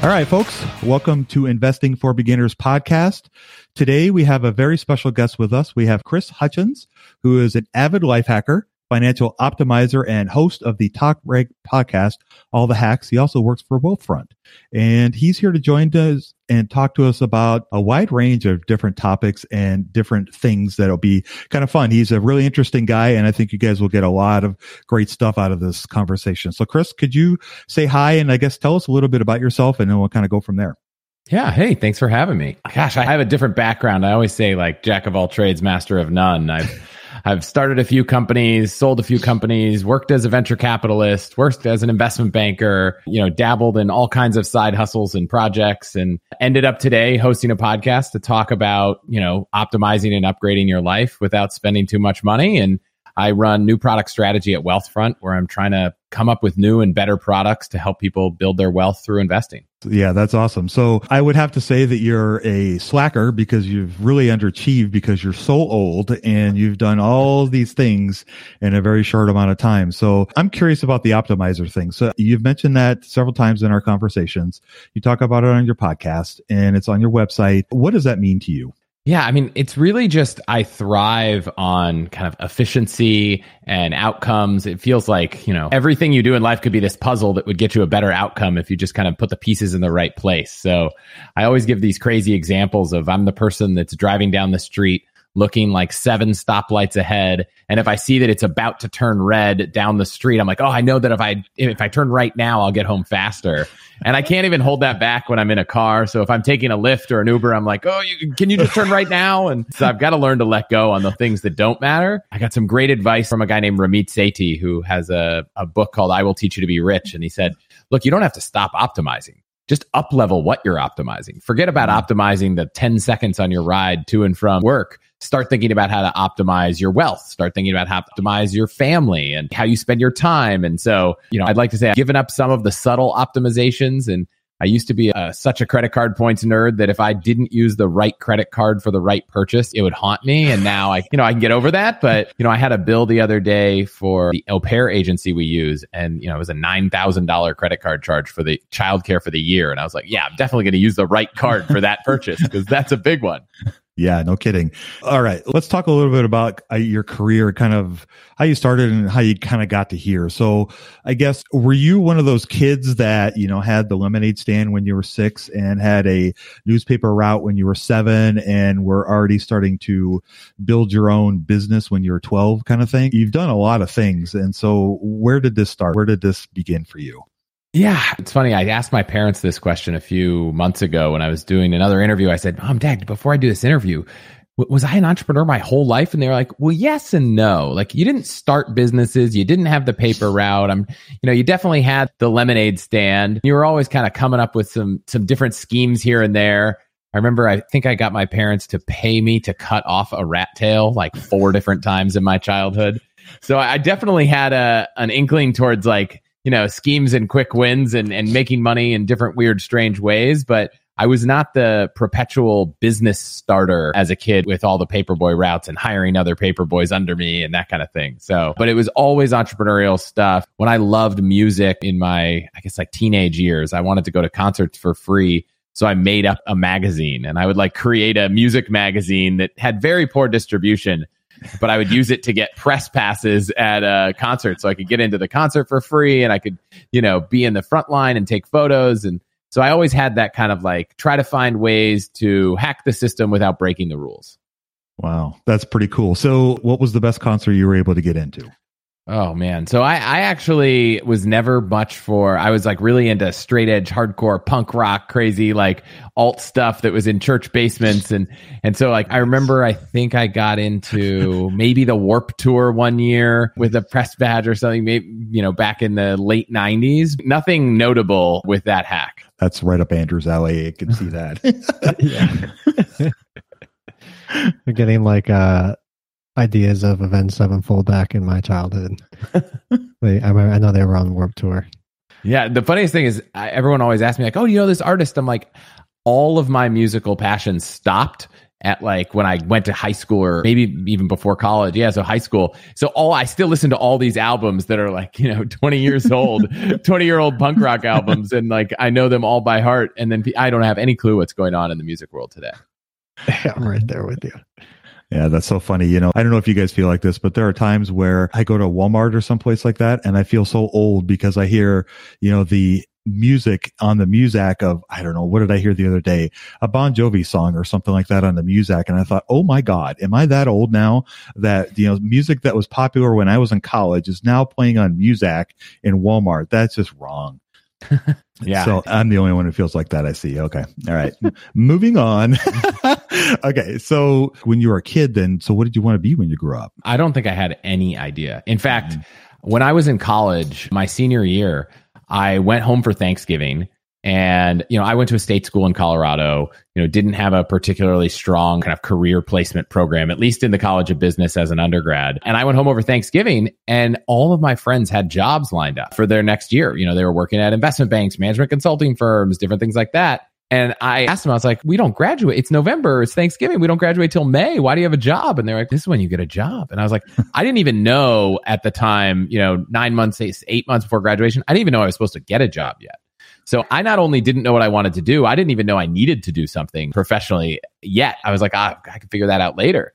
All right, folks, welcome to Investing for Beginners podcast. Today we have a very special guest with us. We have Chris Hutchins, who is an avid life hacker, financial optimizer, and host of the Talk Reg podcast, All the Hacks. He also works for Wealthfront. And he's here to join us and talk to us about a wide range of different topics and different things that'll be kind of fun. He's a really interesting guy, and I think you guys will get a lot of great stuff out of this conversation. So, Chris, could you say hi and I guess tell us a little bit about yourself, and then we'll kind of go from there. Yeah. Hey, thanks for having me. Gosh, I have a different background. I always say like jack of all trades, master of none. I've I've started a few companies, sold a few companies, worked as a venture capitalist, worked as an investment banker, you know, dabbled in all kinds of side hustles and projects and ended up today hosting a podcast to talk about, you know, optimizing and upgrading your life without spending too much money and I run new product strategy at Wealthfront where I'm trying to come up with new and better products to help people build their wealth through investing. Yeah, that's awesome. So I would have to say that you're a slacker because you've really underachieved because you're so old and you've done all these things in a very short amount of time. So I'm curious about the optimizer thing. So you've mentioned that several times in our conversations. You talk about it on your podcast and it's on your website. What does that mean to you? Yeah, I mean, it's really just I thrive on kind of efficiency and outcomes. It feels like, you know, everything you do in life could be this puzzle that would get you a better outcome if you just kind of put the pieces in the right place. So I always give these crazy examples of I'm the person that's driving down the street looking like seven stoplights ahead. And if i see that it's about to turn red down the street i'm like oh i know that if i if i turn right now i'll get home faster. And i can't even hold that back when i'm in a car. So if i'm taking a Lyft or an uber i'm like oh you, can you just turn right now? And so i've got to learn to let go on the things that don't matter. I got some great advice from a guy named ramit sethi who has a, a book called i will teach you to be rich. And he said look you don't have to stop optimizing. Just up level what you're optimizing. Forget about mm-hmm. optimizing the 10 seconds on your ride to and from work. Start thinking about how to optimize your wealth. Start thinking about how to optimize your family and how you spend your time. And so, you know, I'd like to say I've given up some of the subtle optimizations and I used to be a, such a credit card points nerd that if I didn't use the right credit card for the right purchase, it would haunt me. And now I, you know, I can get over that. But, you know, I had a bill the other day for the au pair agency we use. And, you know, it was a $9,000 credit card charge for the childcare for the year. And I was like, yeah, I'm definitely going to use the right card for that purchase because that's a big one. Yeah, no kidding. All right, let's talk a little bit about uh, your career, kind of how you started and how you kind of got to here. So, I guess were you one of those kids that you know had the lemonade stand when you were six and had a newspaper route when you were seven, and were already starting to build your own business when you were twelve, kind of thing? You've done a lot of things, and so where did this start? Where did this begin for you? Yeah, it's funny. I asked my parents this question a few months ago when I was doing another interview. I said, Mom, Dad, before I do this interview, was I an entrepreneur my whole life? And they were like, well, yes and no. Like you didn't start businesses. You didn't have the paper route. I'm, you know, you definitely had the lemonade stand. You were always kind of coming up with some, some different schemes here and there. I remember, I think I got my parents to pay me to cut off a rat tail like four different times in my childhood. So I definitely had a, an inkling towards like, you know, schemes and quick wins and, and making money in different weird, strange ways. But I was not the perpetual business starter as a kid with all the paperboy routes and hiring other paperboys under me and that kind of thing. So, but it was always entrepreneurial stuff. When I loved music in my, I guess like teenage years, I wanted to go to concerts for free. So I made up a magazine and I would like create a music magazine that had very poor distribution but I would use it to get press passes at a concert so I could get into the concert for free and I could, you know, be in the front line and take photos. And so I always had that kind of like try to find ways to hack the system without breaking the rules. Wow, that's pretty cool. So, what was the best concert you were able to get into? Oh man. So I, I actually was never much for, I was like really into straight edge hardcore punk rock, crazy like alt stuff that was in church basements. And, and so like, I remember, I think I got into maybe the warp tour one year with a press badge or something, maybe, you know, back in the late nineties, nothing notable with that hack. That's right up Andrew's alley. I can see that. We're getting like, uh, ideas of Avenged Sevenfold back in my childhood. they, I, I, know they were on Warp Tour. Yeah, the funniest thing is I, everyone always asks me like, "Oh, you know this artist?" I'm like, all of my musical passions stopped at like when I went to high school or maybe even before college. Yeah, so high school. So all I still listen to all these albums that are like, you know, 20 years old, 20 year old punk rock albums and like I know them all by heart and then I don't have any clue what's going on in the music world today. I'm right there with you. Yeah, that's so funny. You know, I don't know if you guys feel like this, but there are times where I go to Walmart or someplace like that and I feel so old because I hear, you know, the music on the Muzak of, I don't know, what did I hear the other day? A Bon Jovi song or something like that on the Muzak. And I thought, oh my God, am I that old now that, you know, music that was popular when I was in college is now playing on Muzak in Walmart? That's just wrong. yeah. So I'm the only one who feels like that. I see. Okay. All right. Moving on. okay. So when you were a kid, then, so what did you want to be when you grew up? I don't think I had any idea. In fact, mm. when I was in college, my senior year, I went home for Thanksgiving and, you know, I went to a state school in Colorado, you know, didn't have a particularly strong kind of career placement program, at least in the College of Business as an undergrad. And I went home over Thanksgiving and all of my friends had jobs lined up for their next year. You know, they were working at investment banks, management consulting firms, different things like that. And I asked them, I was like, we don't graduate. It's November. It's Thanksgiving. We don't graduate till May. Why do you have a job? And they're like, this is when you get a job. And I was like, I didn't even know at the time, you know, nine months, eight months before graduation, I didn't even know I was supposed to get a job yet. So I not only didn't know what I wanted to do, I didn't even know I needed to do something professionally yet. I was like, ah, I can figure that out later.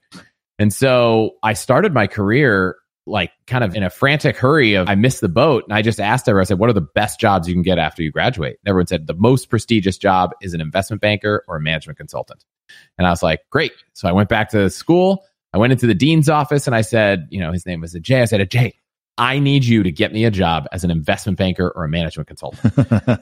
And so I started my career like kind of in a frantic hurry of I missed the boat. And I just asked everyone, I said, what are the best jobs you can get after you graduate? And everyone said the most prestigious job is an investment banker or a management consultant. And I was like, great. So I went back to school. I went into the dean's office and I said, you know, his name was Jay. I said, Jay, I need you to get me a job as an investment banker or a management consultant.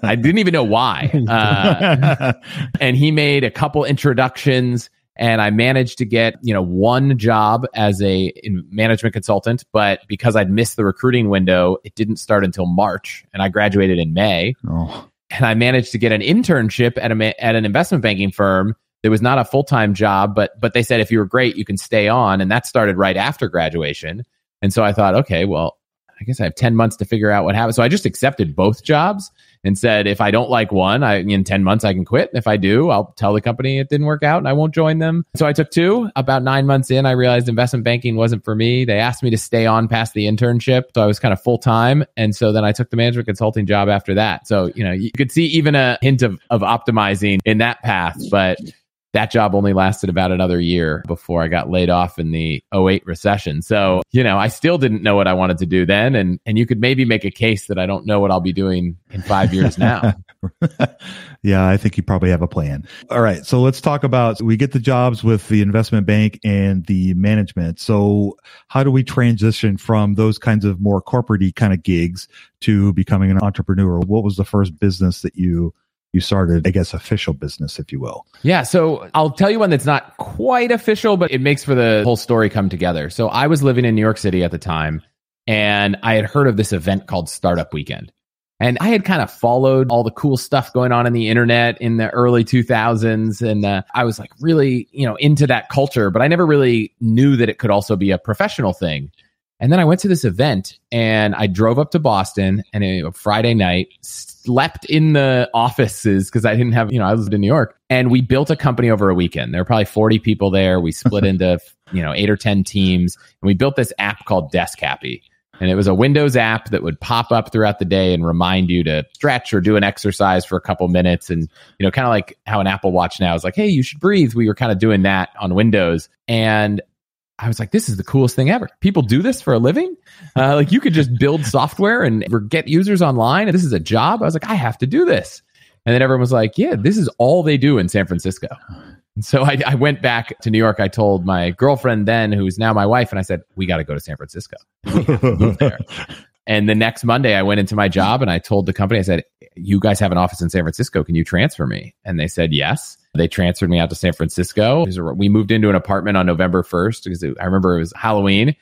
I didn't even know why. Uh, and he made a couple introductions and I managed to get, you know, one job as a management consultant, but because I'd missed the recruiting window, it didn't start until March and I graduated in May. Oh. And I managed to get an internship at a at an investment banking firm. It was not a full-time job, but but they said if you were great, you can stay on and that started right after graduation. And so I thought, okay, well, I guess I have 10 months to figure out what happens. So I just accepted both jobs and said, if I don't like one, I, in 10 months, I can quit. If I do, I'll tell the company it didn't work out and I won't join them. So I took two. About nine months in, I realized investment banking wasn't for me. They asked me to stay on past the internship. So I was kind of full time. And so then I took the management consulting job after that. So, you know, you could see even a hint of, of optimizing in that path. But that job only lasted about another year before I got laid off in the 08 recession. So, you know, I still didn't know what I wanted to do then. And, and you could maybe make a case that I don't know what I'll be doing in five years now. yeah, I think you probably have a plan. All right. So let's talk about we get the jobs with the investment bank and the management. So how do we transition from those kinds of more corporate kind of gigs to becoming an entrepreneur? What was the first business that you you started, I guess, official business, if you will. Yeah. So I'll tell you one that's not quite official, but it makes for the whole story come together. So I was living in New York City at the time, and I had heard of this event called Startup Weekend. And I had kind of followed all the cool stuff going on in the internet in the early 2000s. And uh, I was like really, you know, into that culture, but I never really knew that it could also be a professional thing. And then I went to this event and I drove up to Boston and a Friday night, slept in the offices because I didn't have, you know, I lived in New York and we built a company over a weekend. There were probably 40 people there. We split into, you know, eight or 10 teams and we built this app called Desk Happy. And it was a Windows app that would pop up throughout the day and remind you to stretch or do an exercise for a couple minutes. And, you know, kind of like how an Apple Watch now is like, hey, you should breathe. We were kind of doing that on Windows. And I was like, this is the coolest thing ever. People do this for a living. Uh, like you could just build software and get users online. And this is a job. I was like, I have to do this. And then everyone was like, yeah, this is all they do in San Francisco. And so I, I went back to New York. I told my girlfriend then, who's now my wife, and I said, we got to go to San Francisco. there. And the next Monday, I went into my job and I told the company, I said, You guys have an office in San Francisco. Can you transfer me? And they said, Yes. They transferred me out to San Francisco. We moved into an apartment on November 1st because I remember it was Halloween.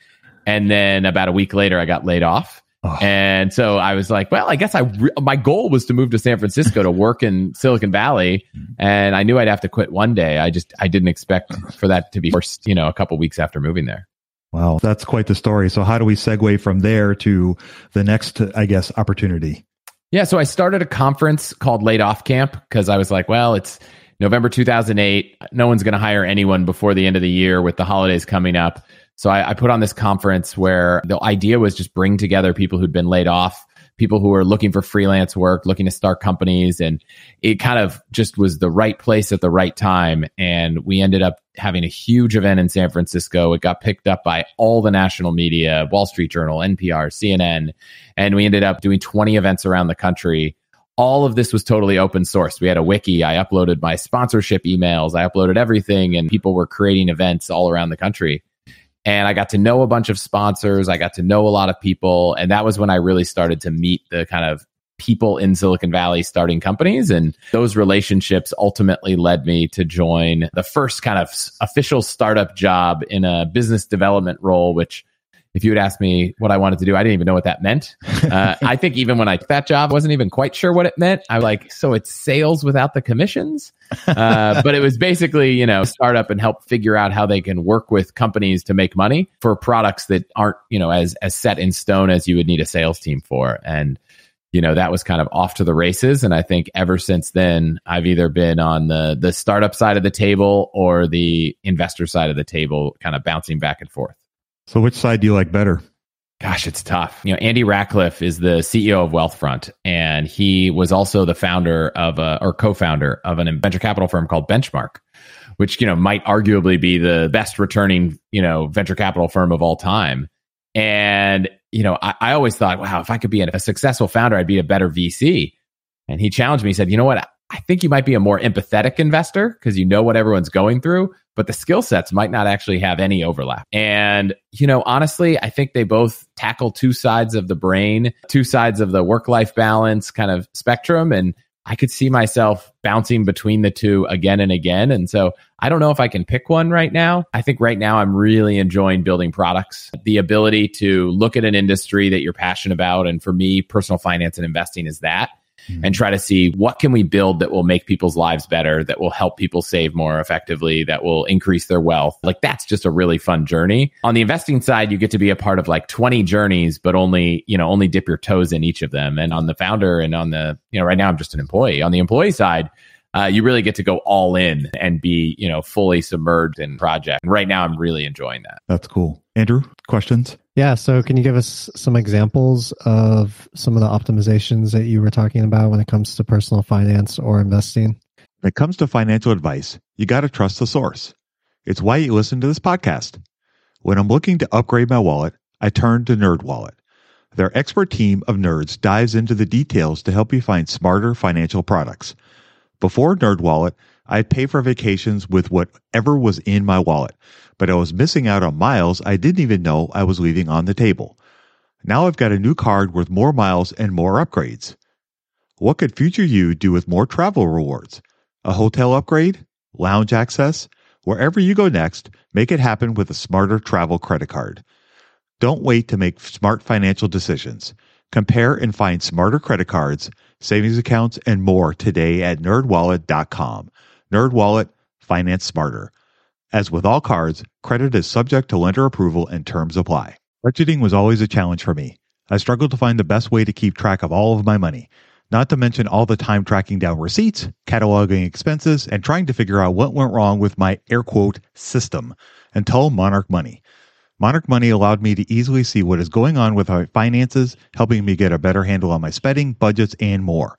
And then about a week later, I got laid off. Oh. And so I was like, well, I guess I re- my goal was to move to San Francisco to work in Silicon Valley, and I knew I'd have to quit one day. I just I didn't expect for that to be forced, you know, a couple weeks after moving there. Wow, that's quite the story. So how do we segue from there to the next, I guess, opportunity? Yeah, so I started a conference called Laid Off Camp because I was like, well, it's November 2008. No one's going to hire anyone before the end of the year with the holidays coming up. So I, I, put on this conference where the idea was just bring together people who'd been laid off, people who were looking for freelance work, looking to start companies. And it kind of just was the right place at the right time. And we ended up having a huge event in San Francisco. It got picked up by all the national media, Wall Street Journal, NPR, CNN. And we ended up doing 20 events around the country all of this was totally open source. We had a wiki. I uploaded my sponsorship emails. I uploaded everything, and people were creating events all around the country. And I got to know a bunch of sponsors. I got to know a lot of people. And that was when I really started to meet the kind of people in Silicon Valley starting companies. And those relationships ultimately led me to join the first kind of official startup job in a business development role, which if you had asked me what I wanted to do, I didn't even know what that meant. Uh, I think even when I took that job, I wasn't even quite sure what it meant. I was like, so it's sales without the commissions? Uh, but it was basically, you know, start up and help figure out how they can work with companies to make money for products that aren't, you know, as, as set in stone as you would need a sales team for. And, you know, that was kind of off to the races. And I think ever since then, I've either been on the, the startup side of the table or the investor side of the table, kind of bouncing back and forth. So, which side do you like better? Gosh, it's tough. You know, Andy Rachleff is the CEO of Wealthfront, and he was also the founder of a, or co-founder of an venture capital firm called Benchmark, which you know might arguably be the best returning you know venture capital firm of all time. And you know, I, I always thought, wow, if I could be a successful founder, I'd be a better VC. And he challenged me. He said, you know what? I think you might be a more empathetic investor because you know what everyone's going through, but the skill sets might not actually have any overlap. And, you know, honestly, I think they both tackle two sides of the brain, two sides of the work life balance kind of spectrum. And I could see myself bouncing between the two again and again. And so I don't know if I can pick one right now. I think right now I'm really enjoying building products, the ability to look at an industry that you're passionate about. And for me, personal finance and investing is that mm-hmm. and try to see what can we build that will make people's lives better, that will help people save more effectively, that will increase their wealth. Like that's just a really fun journey. On the investing side, you get to be a part of like 20 journeys, but only, you know, only dip your toes in each of them. And on the founder and on the, you know, right now I'm just an employee. On the employee side, uh, you really get to go all in and be, you know, fully submerged in project. right now, I'm really enjoying that. That's cool. Andrew, questions? Yeah. So, can you give us some examples of some of the optimizations that you were talking about when it comes to personal finance or investing? When it comes to financial advice, you got to trust the source. It's why you listen to this podcast. When I'm looking to upgrade my wallet, I turn to NerdWallet. Their expert team of nerds dives into the details to help you find smarter financial products. Before NerdWallet, I'd pay for vacations with whatever was in my wallet, but I was missing out on miles I didn't even know I was leaving on the table. Now I've got a new card with more miles and more upgrades. What could future you do with more travel rewards? A hotel upgrade? Lounge access? Wherever you go next, make it happen with a smarter travel credit card. Don't wait to make smart financial decisions. Compare and find smarter credit cards, savings accounts, and more today at nerdwallet.com. NerdWallet, finance smarter. As with all cards, credit is subject to lender approval and terms apply. Budgeting was always a challenge for me. I struggled to find the best way to keep track of all of my money, not to mention all the time tracking down receipts, cataloging expenses, and trying to figure out what went wrong with my air quote system until Monarch Money. Monarch Money allowed me to easily see what is going on with my finances, helping me get a better handle on my spending, budgets, and more.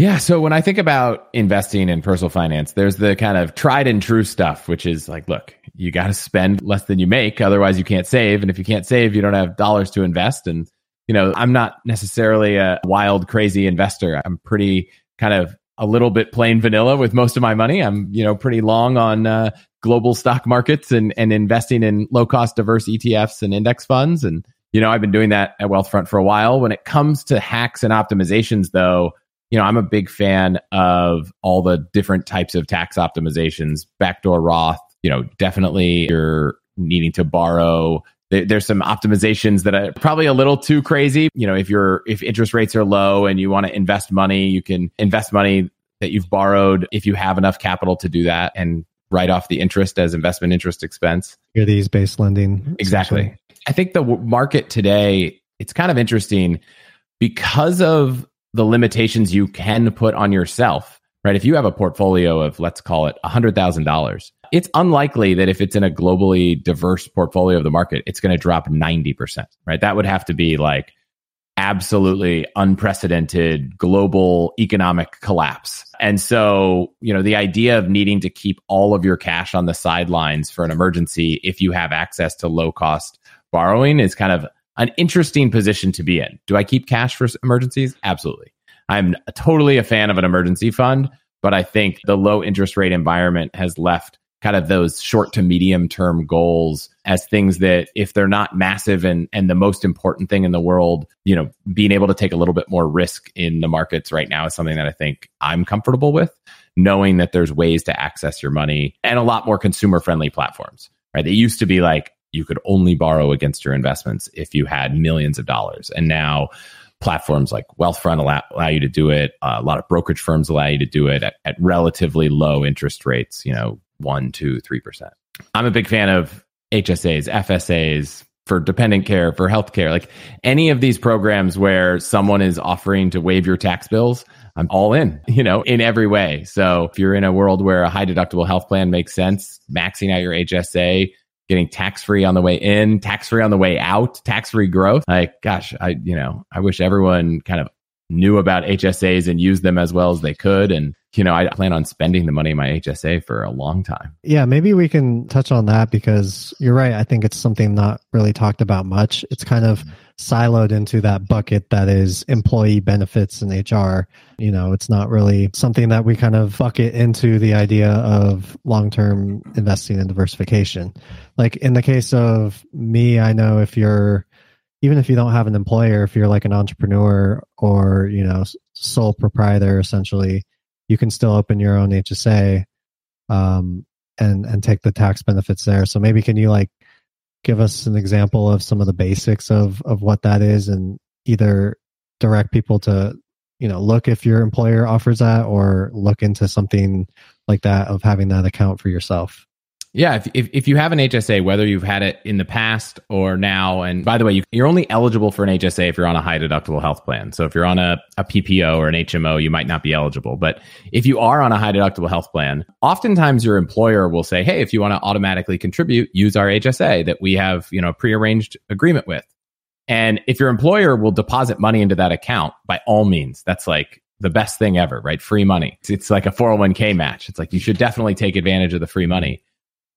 Yeah. So when I think about investing in personal finance, there's the kind of tried and true stuff, which is like, look, you got to spend less than you make. Otherwise, you can't save. And if you can't save, you don't have dollars to invest. And, you know, I'm not necessarily a wild, crazy investor. I'm pretty kind of a little bit plain vanilla with most of my money. I'm, you know, pretty long on uh, global stock markets and, and investing in low cost, diverse ETFs and index funds. And, you know, I've been doing that at Wealthfront for a while. When it comes to hacks and optimizations, though, you know, I'm a big fan of all the different types of tax optimizations, backdoor Roth, you know, definitely you're needing to borrow. There's some optimizations that are probably a little too crazy. You know, if you're, if interest rates are low and you want to invest money, you can invest money that you've borrowed if you have enough capital to do that and write off the interest as investment interest expense. Are These based lending. Mm-hmm. Exactly. I think the market today, it's kind of interesting because of the limitations you can put on yourself, right? If you have a portfolio of, let's call it $100,000, it's unlikely that if it's in a globally diverse portfolio of the market, it's going to drop 90%, right? That would have to be like absolutely unprecedented global economic collapse. And so, you know, the idea of needing to keep all of your cash on the sidelines for an emergency if you have access to low cost borrowing is kind of an interesting position to be in. Do I keep cash for emergencies? Absolutely. I'm totally a fan of an emergency fund, but I think the low interest rate environment has left kind of those short to medium term goals as things that if they're not massive and and the most important thing in the world, you know, being able to take a little bit more risk in the markets right now is something that I think I'm comfortable with, knowing that there's ways to access your money and a lot more consumer friendly platforms. Right? It used to be like you could only borrow against your investments if you had millions of dollars. And now platforms like Wealthfront allow, allow you to do it. Uh, a lot of brokerage firms allow you to do it at, at relatively low interest rates, you know, one, two, three percent. I'm a big fan of HSAs, FSAs, for dependent care, for healthcare, like any of these programs where someone is offering to waive your tax bills, I'm all in, you know, in every way. So if you're in a world where a high deductible health plan makes sense, maxing out your HSA getting tax free on the way in, tax free on the way out, tax free growth. Like, gosh, I, you know, I wish everyone kind of knew about HSAs and used them as well as they could. And, you know, I plan on spending the money in my HSA for a long time. Yeah, maybe we can touch on that because you're right. I think it's something not really talked about much. It's kind of siloed into that bucket that is employee benefits and HR. You know, it's not really something that we kind of bucket into the idea of long term investing and diversification. Like in the case of me, I know if you're even if you don't have an employer, if you're like an entrepreneur or, you know, sole proprietor essentially, you can still open your own HSA um, and and take the tax benefits there. So maybe can you like give us an example of some of the basics of of what that is and either direct people to you know look if your employer offers that or look into something like that of having that account for yourself yeah, if, if, if you have an HSA, whether you've had it in the past or now, and by the way, you, you're only eligible for an HSA if you're on a high deductible health plan. So if you're on a, a PPO or an HMO, you might not be eligible. But if you are on a high deductible health plan, oftentimes your employer will say, "Hey, if you want to automatically contribute, use our HSA that we have, you know, prearranged agreement with." And if your employer will deposit money into that account, by all means, that's like the best thing ever, right? Free money. It's, it's like a 401k match. It's like you should definitely take advantage of the free money.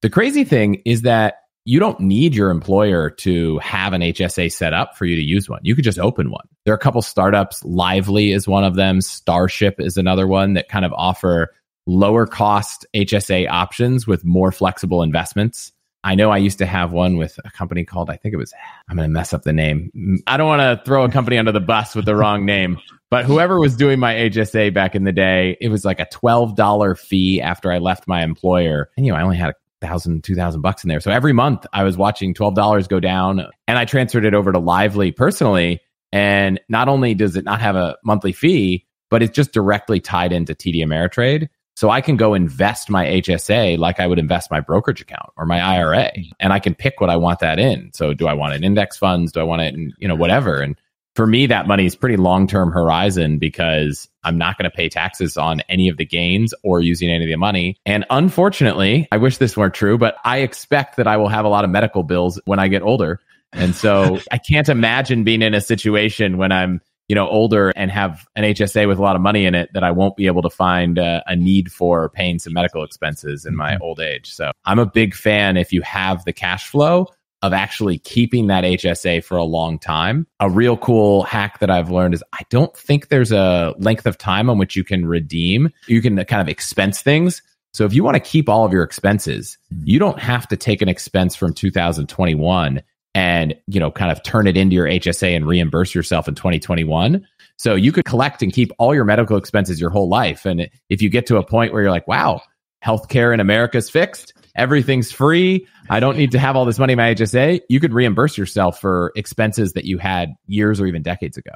The crazy thing is that you don't need your employer to have an HSA set up for you to use one. You could just open one. There are a couple startups. Lively is one of them. Starship is another one that kind of offer lower cost HSA options with more flexible investments. I know I used to have one with a company called, I think it was, I'm going to mess up the name. I don't want to throw a company under the bus with the wrong name, but whoever was doing my HSA back in the day, it was like a $12 fee after I left my employer. And, you know, I only had a thousand, two thousand bucks in there. So every month I was watching twelve dollars go down, and I transferred it over to Lively personally. And not only does it not have a monthly fee, but it's just directly tied into TD Ameritrade. So I can go invest my HSA like I would invest my brokerage account or my IRA, and I can pick what I want that in. So do I want it in index funds? Do I want it in you know whatever? And for me, that money is pretty long term horizon because I'm not going to pay taxes on any of the gains or using any of the money. And unfortunately, I wish this weren't true, but I expect that I will have a lot of medical bills when I get older. And so I can't imagine being in a situation when I'm, you know, older and have an HSA with a lot of money in it that I won't be able to find a, a need for paying some medical expenses in my mm-hmm. old age. So I'm a big fan if you have the cash flow of actually keeping that HSA for a long time. A real cool hack that I've learned is I don't think there's a length of time on which you can redeem. You can kind of expense things. So if you want to keep all of your expenses, mm-hmm. you don't have to take an expense from 2021 and, you know, kind of turn it into your HSA and reimburse yourself in 2021. So you could collect and keep all your medical expenses your whole life. And if you get to a point where you're like, wow, healthcare in America is fixed, everything's free. I don't need to have all this money in my HSA. You could reimburse yourself for expenses that you had years or even decades ago.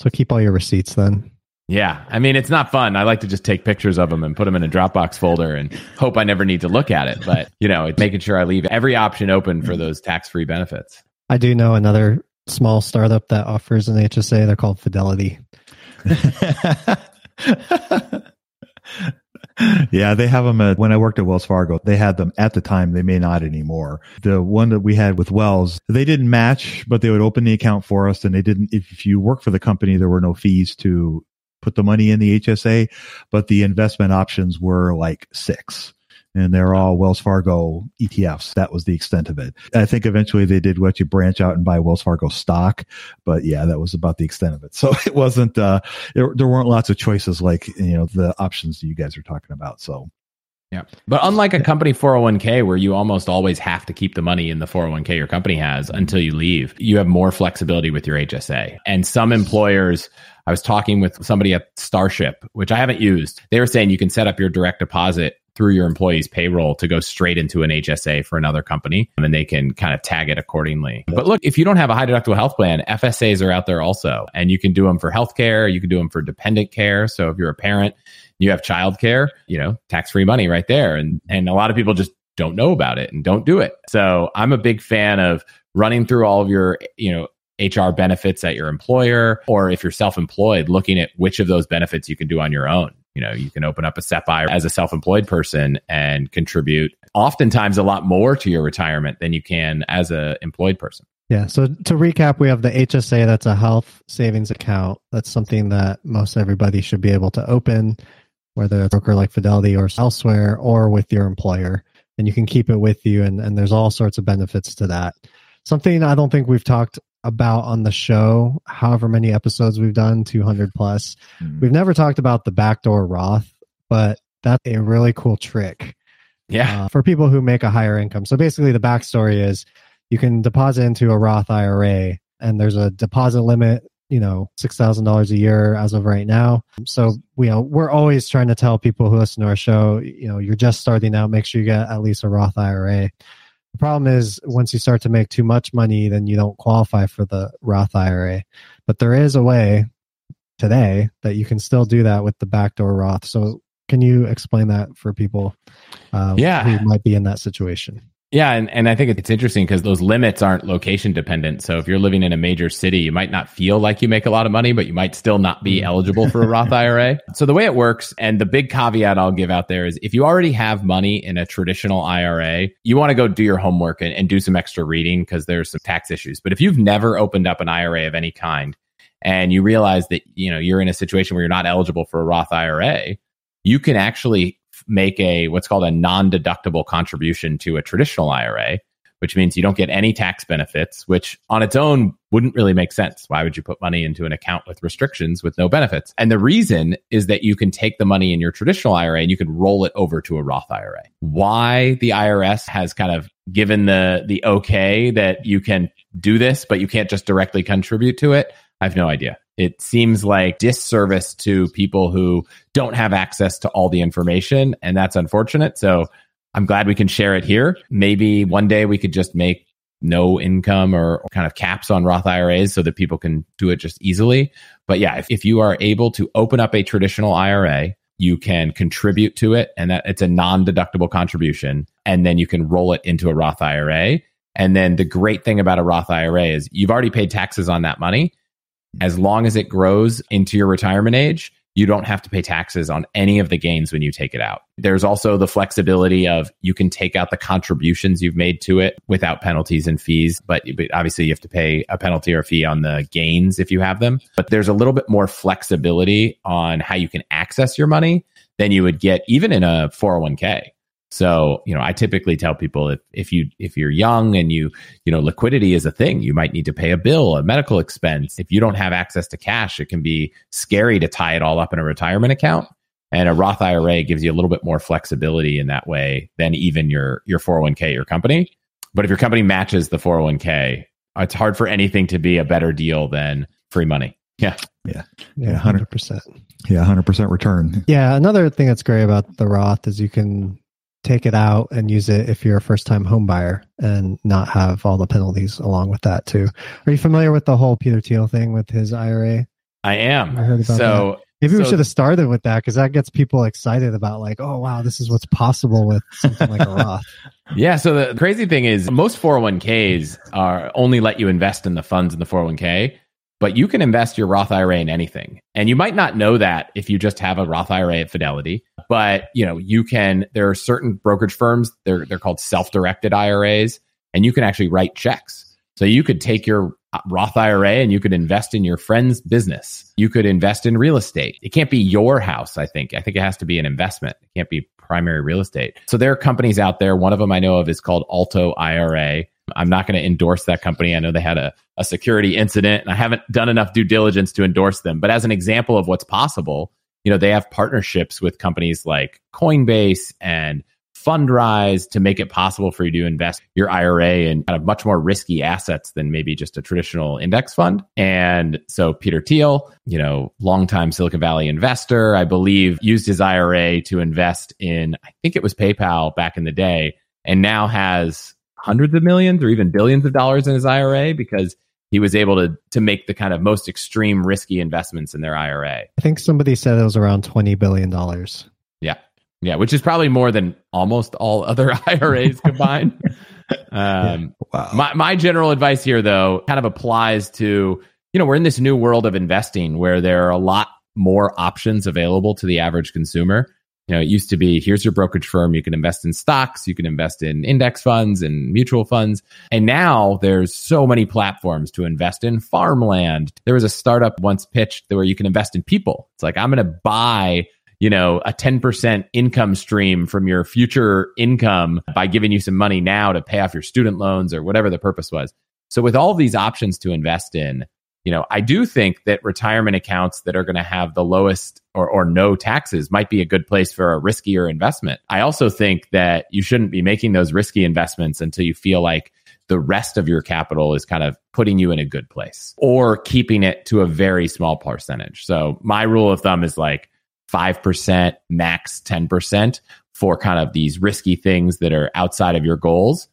So keep all your receipts then. Yeah. I mean, it's not fun. I like to just take pictures of them and put them in a Dropbox folder and hope I never need to look at it. But, you know, it's making sure I leave every option open for those tax free benefits. I do know another small startup that offers an HSA. They're called Fidelity. yeah, they have them at, when I worked at Wells Fargo, they had them at the time. They may not anymore. The one that we had with Wells, they didn't match, but they would open the account for us and they didn't, if you work for the company, there were no fees to put the money in the HSA, but the investment options were like six and they're all Wells Fargo ETFs. That was the extent of it. I think eventually they did let you branch out and buy Wells Fargo stock, but yeah, that was about the extent of it. So it wasn't, uh, there, there weren't lots of choices like, you know, the options that you guys are talking about. So yeah. But unlike a company 401k where you almost always have to keep the money in the 401k your company has until you leave, you have more flexibility with your HSA. And some employers, I was talking with somebody at Starship, which I haven't used. They were saying you can set up your direct deposit through your employee's payroll to go straight into an HSA for another company and they can kind of tag it accordingly. But look, if you don't have a high deductible health plan, FSAs are out there also and you can do them for healthcare, you can do them for dependent care. So if you're a parent, you have childcare, you know, tax-free money right there and and a lot of people just don't know about it and don't do it. So I'm a big fan of running through all of your, you know, HR benefits at your employer or if you're self-employed, looking at which of those benefits you can do on your own You know, you can open up a SEP as a self-employed person and contribute oftentimes a lot more to your retirement than you can as a employed person. Yeah. So to recap, we have the HSA. That's a health savings account. That's something that most everybody should be able to open, whether it's a broker like Fidelity or elsewhere, or with your employer, and you can keep it with you. And and there's all sorts of benefits to that. Something I don't think we've talked about on the show, however many episodes we've done, 200 plus. Mm-hmm. We've never talked about the backdoor Roth, but that's a really cool trick. Yeah. Uh, for people who make a higher income. So basically, the backstory is you can deposit into a Roth IRA, and there's a deposit limit. You know, six thousand dollars a year as of right now. So we, you know, we're always trying to tell people who listen to our show, you know, you're just starting out. Make sure you get at least a Roth IRA. The problem is once you start to make too much money, then you don't qualify for the Roth IRA. But there is a way today that you can still do that with the backdoor Roth. So can you explain that for people uh, yeah. who might be in that situation? Yeah, and, and I think it's interesting because those limits aren't location dependent. So if you're living in a major city, you might not feel like you make a lot of money, but you might still not be mm. eligible for a Roth IRA. So the way it works, and the big caveat I'll give out there is if you already have money in a traditional IRA, you want to go do your homework and, and do some extra reading because there's some tax issues. But if you've never opened up an IRA of any kind and you realize that you know you're in a situation where you're not eligible for a Roth IRA, you can actually make a what's called a non-deductible contribution to a traditional IRA, which means you don't get any tax benefits, which on its own wouldn't really make sense. Why would you put money into an account with restrictions with no benefits? And the reason is that you can take the money in your traditional IRA and you can roll it over to a Roth IRA. Why the IRS has kind of given the the okay that you can do this, but you can't just directly contribute to it, I have no idea it seems like disservice to people who don't have access to all the information. And that's unfortunate. So I'm glad we can share it here. Maybe one day we could just make no income or, or kind of caps on Roth IRAs so that people can do it just easily. But yeah, if, if you are able to open up a traditional IRA, you can contribute to it and that it's a non-deductible contribution and then you can roll it into a Roth IRA. And then the great thing about a Roth IRA is you've already paid taxes on that money as long as it grows into your retirement age, you don't have to pay taxes on any of the gains when you take it out. There's also the flexibility of you can take out the contributions you've made to it without penalties and fees, but, but, obviously you have to pay a penalty or fee on the gains if you have them. But there's a little bit more flexibility on how you can access your money than you would get even in a 401k. So, you know, I typically tell people if, if you if you're young and you, you know, liquidity is a thing, you might need to pay a bill, a medical expense. If you don't have access to cash, it can be scary to tie it all up in a retirement account. And a Roth IRA gives you a little bit more flexibility in that way than even your your 401k, your company. But if your company matches the 401k, it's hard for anything to be a better deal than free money. Yeah. Yeah. Yeah. 100%. Yeah. 100% return. Yeah. Another thing that's great about the Roth is you can take it out and use it if you're a first time home buyer and not have all the penalties along with that too. Are you familiar with the whole Peter Thiel thing with his IRA? I am. I heard about so that. maybe so, we should have started with that because that gets people excited about like, oh wow, this is what's possible with something like a Roth. Yeah. So the crazy thing is most 401ks are only let you invest in the funds in the 401k but you can invest your Roth IRA in anything. And you might not know that if you just have a Roth IRA at Fidelity, but you know, you can there are certain brokerage firms, they're they're called self-directed IRAs, and you can actually write checks. So you could take your uh, Roth IRA and you could invest in your friend's business. You could invest in real estate. It can't be your house, I think. I think it has to be an investment. It can't be primary real estate. So there are companies out there. One of them I know of is called Alto IRA. I'm not going to endorse that company. I know they had a, a security incident and I haven't done enough due diligence to endorse them. But as an example of what's possible, you know, they have partnerships with companies like Coinbase and Fundrise to make it possible for you to invest your IRA in kind of much more risky assets than maybe just a traditional index fund. And so Peter Thiel, you know, longtime Silicon Valley investor, I believe used his IRA to invest in, I think it was PayPal back in the day, and now has hundreds of millions or even billions of dollars in his IRA because he was able to to make the kind of most extreme risky investments in their IRA. I think somebody said it was around twenty billion dollars. Yeah, yeah, which is probably more than almost all other IRAs combined. um, wow. My my general advice here, though, kind of applies to you know we're in this new world of investing where there are a lot more options available to the average consumer. You know, it used to be here's your brokerage firm. You can invest in stocks, you can invest in index funds and mutual funds. And now there's so many platforms to invest in farmland. There was a startup once pitched where you can invest in people. It's like, I'm going to buy you know, a 10% income stream from your future income by giving you some money now to pay off your student loans or whatever the purpose was. So with all these options to invest in, you know, I do think that retirement accounts that are going to have the lowest or, or no taxes might be a good place for a riskier investment. I also think that you shouldn't be making those risky investments until you feel like the rest of your capital is kind of putting you in a good place or keeping it to a very small percentage. So my rule of thumb is like 5%, max 10% for kind of these risky things that are outside of your goals.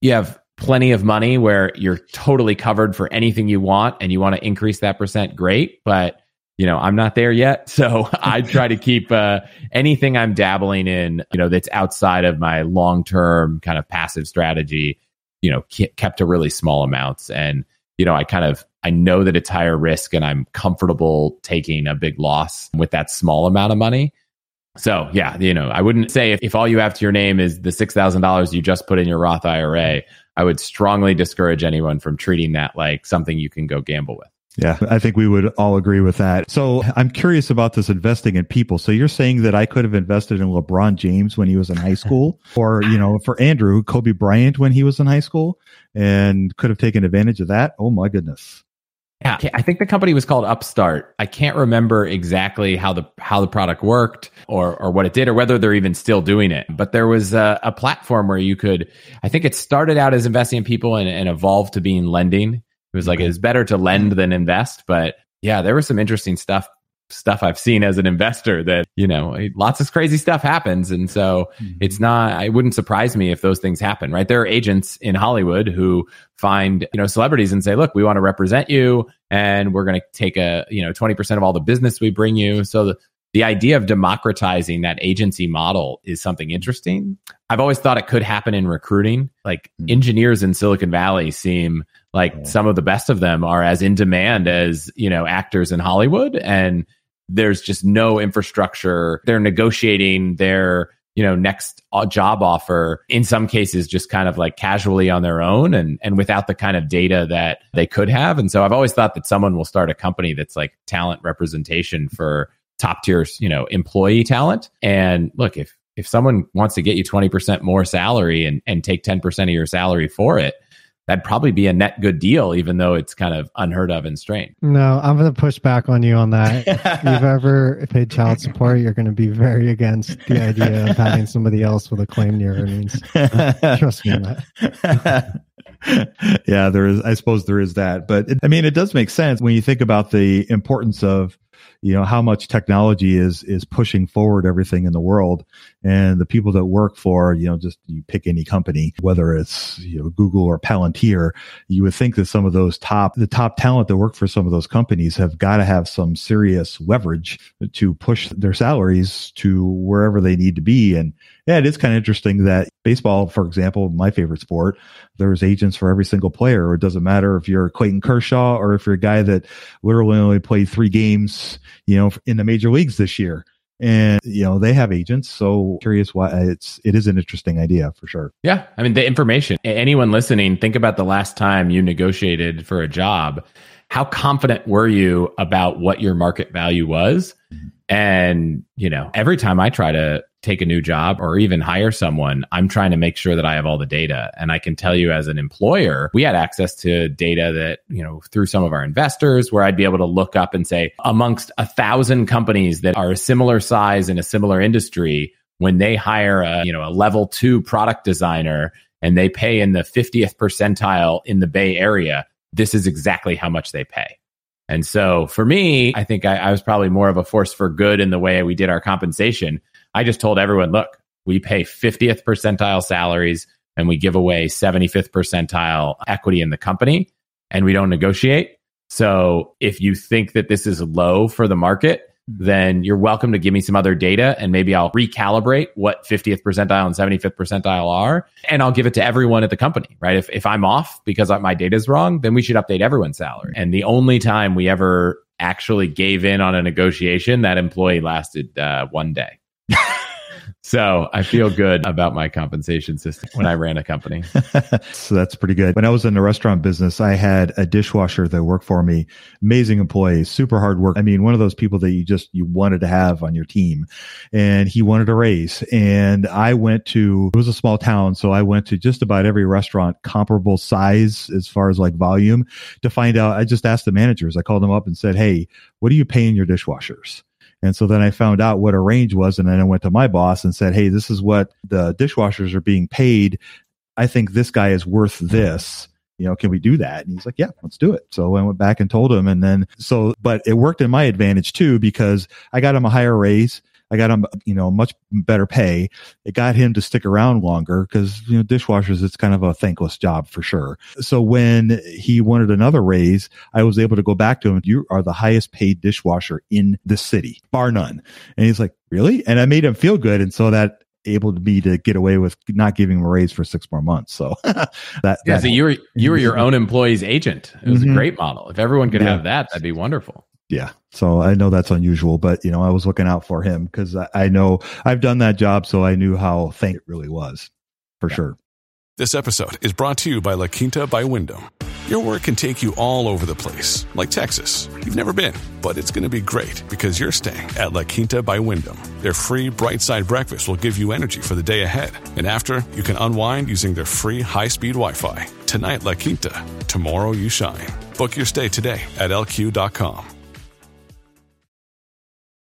You have plenty of money where you're totally covered for anything you want and you want to increase that percent, great. But you know, I'm not there yet. So I try to keep uh, anything I'm dabbling in, you know, that's outside of my long term kind of passive strategy, you know, kept to really small amounts. And, you know, I kind of I know that it's higher risk and I'm comfortable taking a big loss with that small amount of money. So yeah, you know, I wouldn't say if, if all you have to your name is the $6,000 you just put in your Roth IRA, I would strongly discourage anyone from treating that like something you can go gamble with. Yeah, I think we would all agree with that. So I'm curious about this investing in people. So you're saying that I could have invested in LeBron James when he was in high school, or, you know, for Andrew, Kobe Bryant when he was in high school and could have taken advantage of that. Oh my goodness. Yeah, I think the company was called Upstart. I can't remember exactly how the how the product worked or or what it did or whether they're even still doing it. But there was a, a platform where you could. I think it started out as investing in people and, and evolved to being lending. It was like it's better to lend than invest. But yeah, there was some interesting stuff stuff I've seen as an investor that, you know, lots of crazy stuff happens. And so mm-hmm. it's not, it wouldn't surprise me if those things happen, right? There are agents in Hollywood who find, you know, celebrities and say, look, we want to represent you and we're going to take a, you know, 20% of all the business we bring you. So the, the idea of democratizing that agency model is something interesting. I've always thought it could happen in recruiting. Like mm-hmm. engineers in Silicon Valley seem like yeah. some of the best of them are as in demand as, you know, actors in Hollywood. And there's just no infrastructure. They're negotiating their, you know, next uh, job offer in some cases just kind of like casually on their own and and without the kind of data that they could have. And so I've always thought that someone will start a company that's like talent representation for top tier, you know, employee talent. And look, if if someone wants to get you 20% more salary and, and take 10% of your salary for it, that'd probably be a net good deal, even though it's kind of unheard of and strange. No, I'm going to push back on you on that. if you've ever paid child support, you're going to be very against the idea of having somebody else with a claim to your earnings. Trust me on that. yeah, there is. I suppose there is that, but it, I mean, it does make sense when you think about the importance of you know how much technology is is pushing forward everything in the world and the people that work for you know just you pick any company whether it's you know google or palantir you would think that some of those top the top talent that work for some of those companies have got to have some serious leverage to push their salaries to wherever they need to be and yeah, it is kind of interesting that baseball, for example, my favorite sport, there's agents for every single player. It doesn't matter if you're Clayton Kershaw or if you're a guy that literally only played three games, you know, in the major leagues this year. And you know they have agents, so curious why it's it is an interesting idea for sure. Yeah, I mean the information. Anyone listening, think about the last time you negotiated for a job. How confident were you about what your market value was? Mm-hmm. And you know, every time I try to take a new job or even hire someone, I'm trying to make sure that I have all the data. And I can tell you as an employer, we had access to data that, you know, through some of our investors where I'd be able to look up and say amongst a thousand companies that are a similar size in a similar industry, when they hire a, you know, a level two product designer and they pay in the 50th percentile in the Bay Area, this is exactly how much they pay. And so for me, I think I, I was probably more of a force for good in the way we did our compensation I just told everyone, look, we pay 50th percentile salaries and we give away 75th percentile equity in the company and we don't negotiate. So if you think that this is low for the market, then you're welcome to give me some other data and maybe I'll recalibrate what 50th percentile and 75th percentile are and I'll give it to everyone at the company, right? If, if I'm off because my data is wrong, then we should update everyone's salary. And the only time we ever actually gave in on a negotiation, that employee lasted uh, one day. So I feel good about my compensation system when I ran a company. so that's pretty good. When I was in the restaurant business, I had a dishwasher that worked for me. Amazing employee, super hard work. I mean, one of those people that you just you wanted to have on your team. And he wanted a raise. And I went to it was a small town, so I went to just about every restaurant comparable size as far as like volume to find out. I just asked the managers. I called them up and said, "Hey, what are you paying your dishwashers?" And so then I found out what a range was. And then I went to my boss and said, Hey, this is what the dishwashers are being paid. I think this guy is worth this. You know, can we do that? And he's like, yeah, let's do it. So I went back and told him. And then, so, but it worked in my advantage too, because I got him a higher raise. I got him, you know, much better pay. It got him to stick around longer because, you know, dishwashers, it's kind of a thankless job for sure. So when he wanted another raise, I was able to go back to him. You are the highest paid dishwasher in the city, bar none. And he's like, really? And I made him feel good. And so that able to be to get away with not giving him a raise for six more months. So that, yeah, that so you were you were your own employee's agent. It was Mhm. a great model. If everyone could Yeah. have that, that'd be wonderful. Yeah. So I know that's unusual, but you know, I was looking out for him because I, I know I've done that job. So I knew how thank it really was for sure. This episode is brought to you by La Quinta by Wyndham. Your work can take you all over the place, like Texas. You've never been, but it's going to be great because you're staying at La Quinta by Wyndham. Their free bright side breakfast will give you energy for the day ahead. And after, you can unwind using their free high speed Wi Fi. Tonight, La Quinta. Tomorrow, you shine. Book your stay today at lq.com.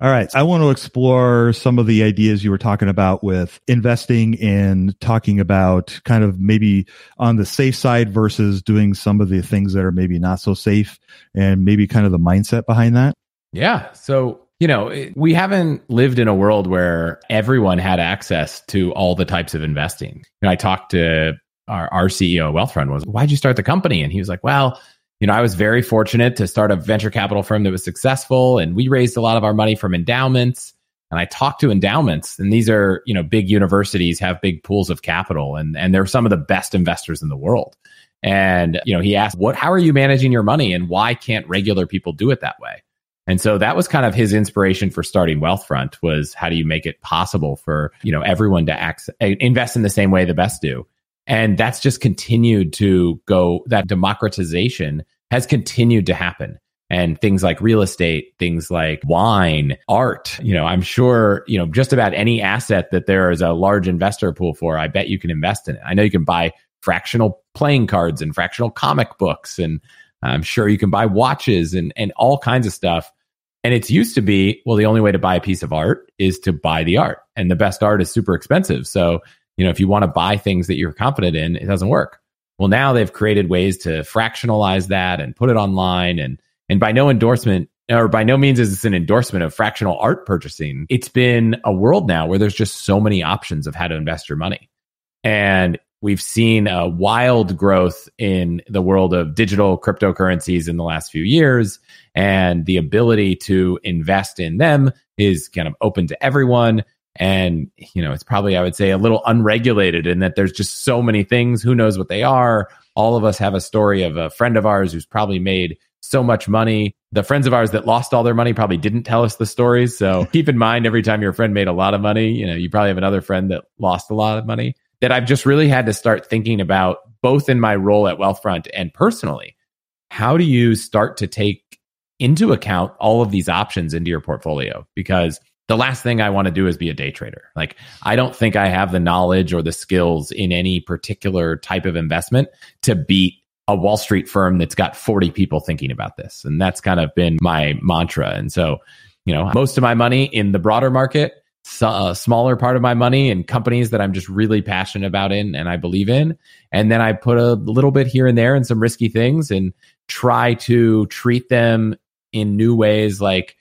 All right. I want to explore some of the ideas you were talking about with investing and talking about kind of maybe on the safe side versus doing some of the things that are maybe not so safe and maybe kind of the mindset behind that. Yeah. So, you know, we haven't lived in a world where everyone had access to all the types of investing. You know, I talked to our, our CEO, Wealthfront, was why'd you start the company? And he was like, well, you know, I was very fortunate to start a venture capital firm that was successful, and we raised a lot of our money from endowments. And I talked to endowments, and these are, you know, big universities have big pools of capital, and and they're some of the best investors in the world. And you know, he asked, "What? How are you managing your money, and why can't regular people do it that way?" And so that was kind of his inspiration for starting Wealthfront was how do you make it possible for, you know, everyone to access, invest in the same way the best do. And that's just continued to go, that democratization has continued to happen. And things like real estate, things like wine, art, you know, I'm sure, you know, just about any asset that there is a large investor pool for, I bet you can invest in it. I know you can buy fractional playing cards and fractional comic books and I'm sure you can buy watches and, and all kinds of stuff. And it's used to be, well, the only way to buy a piece of art is to buy the art. And the best art is super expensive. So, you know, if you want to buy things that you're confident in, it doesn't work. Well, now they've created ways to fractionalize that and put it online. And, and by no endorsement, or by no means is this an endorsement of fractional art purchasing. It's been a world now where there's just so many options of how to invest your money. And we've seen a wild growth in the world of digital cryptocurrencies in the last few years. And the ability to invest in them is kind of open to everyone. And, you know, it's probably, I would say, a little unregulated in that there's just so many things. Who knows what they are? All of us have a story of a friend of ours who's probably made so much money. The friends of ours that lost all their money probably didn't tell us the stories. So keep in mind every time your friend made a lot of money, you know, you probably have another friend that lost a lot of money that I've just really had to start thinking about both in my role at Wealthfront and personally. How do you start to take into account all of these options into your portfolio? Because the last thing I want to do is be a day trader. Like, I don't think I have the knowledge or the skills in any particular type of investment to beat a Wall Street firm that's got 40 people thinking about this. And that's kind of been my mantra. And so, you know, most of my money in the broader market, a uh, smaller part of my money in companies that I'm just really passionate about in and I believe in. And then I put a little bit here and there in some risky things and try to treat them in new ways like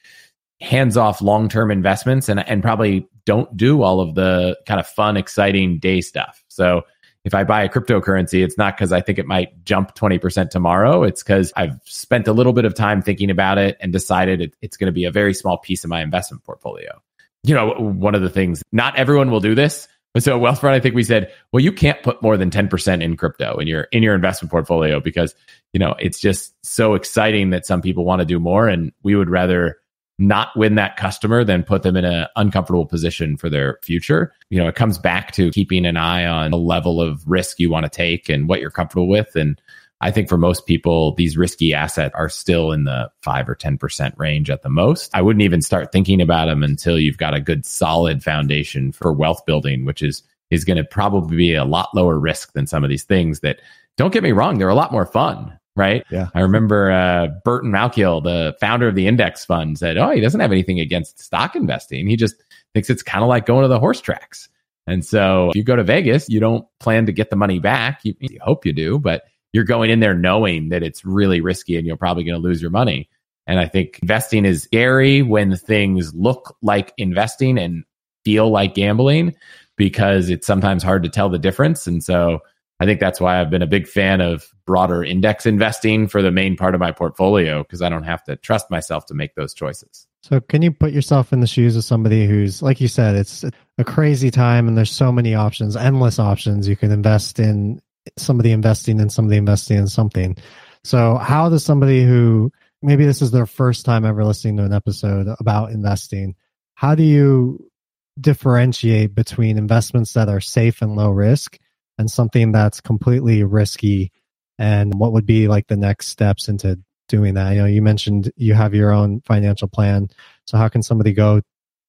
hands off long term investments and, and probably don't do all of the kind of fun, exciting day stuff. So if I buy a cryptocurrency, it's not because I think it might jump 20% tomorrow. It's because I've spent a little bit of time thinking about it and decided it, it's going to be a very small piece of my investment portfolio. You know, one of the things, not everyone will do this. But so Wealthfront, I think we said, well, you can't put more than 10% in crypto in your in your investment portfolio because, you know, it's just so exciting that some people want to do more. And we would rather not win that customer then put them in an uncomfortable position for their future. You know, it comes back to keeping an eye on the level of risk you want to take and what you're comfortable with. And I think for most people, these risky assets are still in the five or 10% range at the most. I wouldn't even start thinking about them until you've got a good solid foundation for wealth building, which is, is going to probably be a lot lower risk than some of these things that don't get me wrong. They're a lot more fun right? Yeah. I remember uh, Burton Malkiel, the founder of the index fund, said, "Oh, he doesn't have anything against stock investing. He just thinks it's kind of like going to the horse tracks." And so, if you go to Vegas, you don't plan to get the money back. You, you hope you do, but you're going in there knowing that it's really risky and you're probably going to lose your money. And I think investing is scary when things look like investing and feel like gambling because it's sometimes hard to tell the difference. And so I think that's why I've been a big fan of broader index investing for the main part of my portfolio because I don't have to trust myself to make those choices. So, can you put yourself in the shoes of somebody who's, like you said, it's a crazy time and there's so many options, endless options. You can invest in somebody investing in somebody investing in something. So, how does somebody who maybe this is their first time ever listening to an episode about investing, how do you differentiate between investments that are safe and low risk and something that's completely risky. And what would be like the next steps into doing that? You know you mentioned you have your own financial plan. So how can somebody go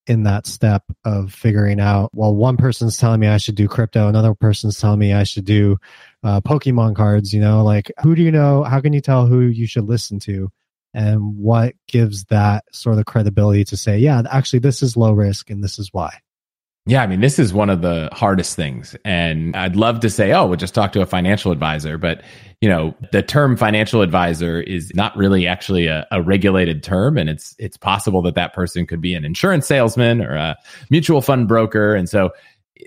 in that step of figuring out well one person's telling me i should do crypto another person's telling me i should do uh, pokemon cards you know? Like who do you know? How can you tell who you should listen to? And what gives that sort of credibility to say yeah actually this is low risk and this is why yeah, I mean, this is one of the hardest things. And I'd love to say, oh, we'll just talk to a financial advisor. But, you know, the term financial advisor is not really actually a, a, regulated term. And it's, it's possible that that person could be an insurance salesman or a mutual fund broker. And so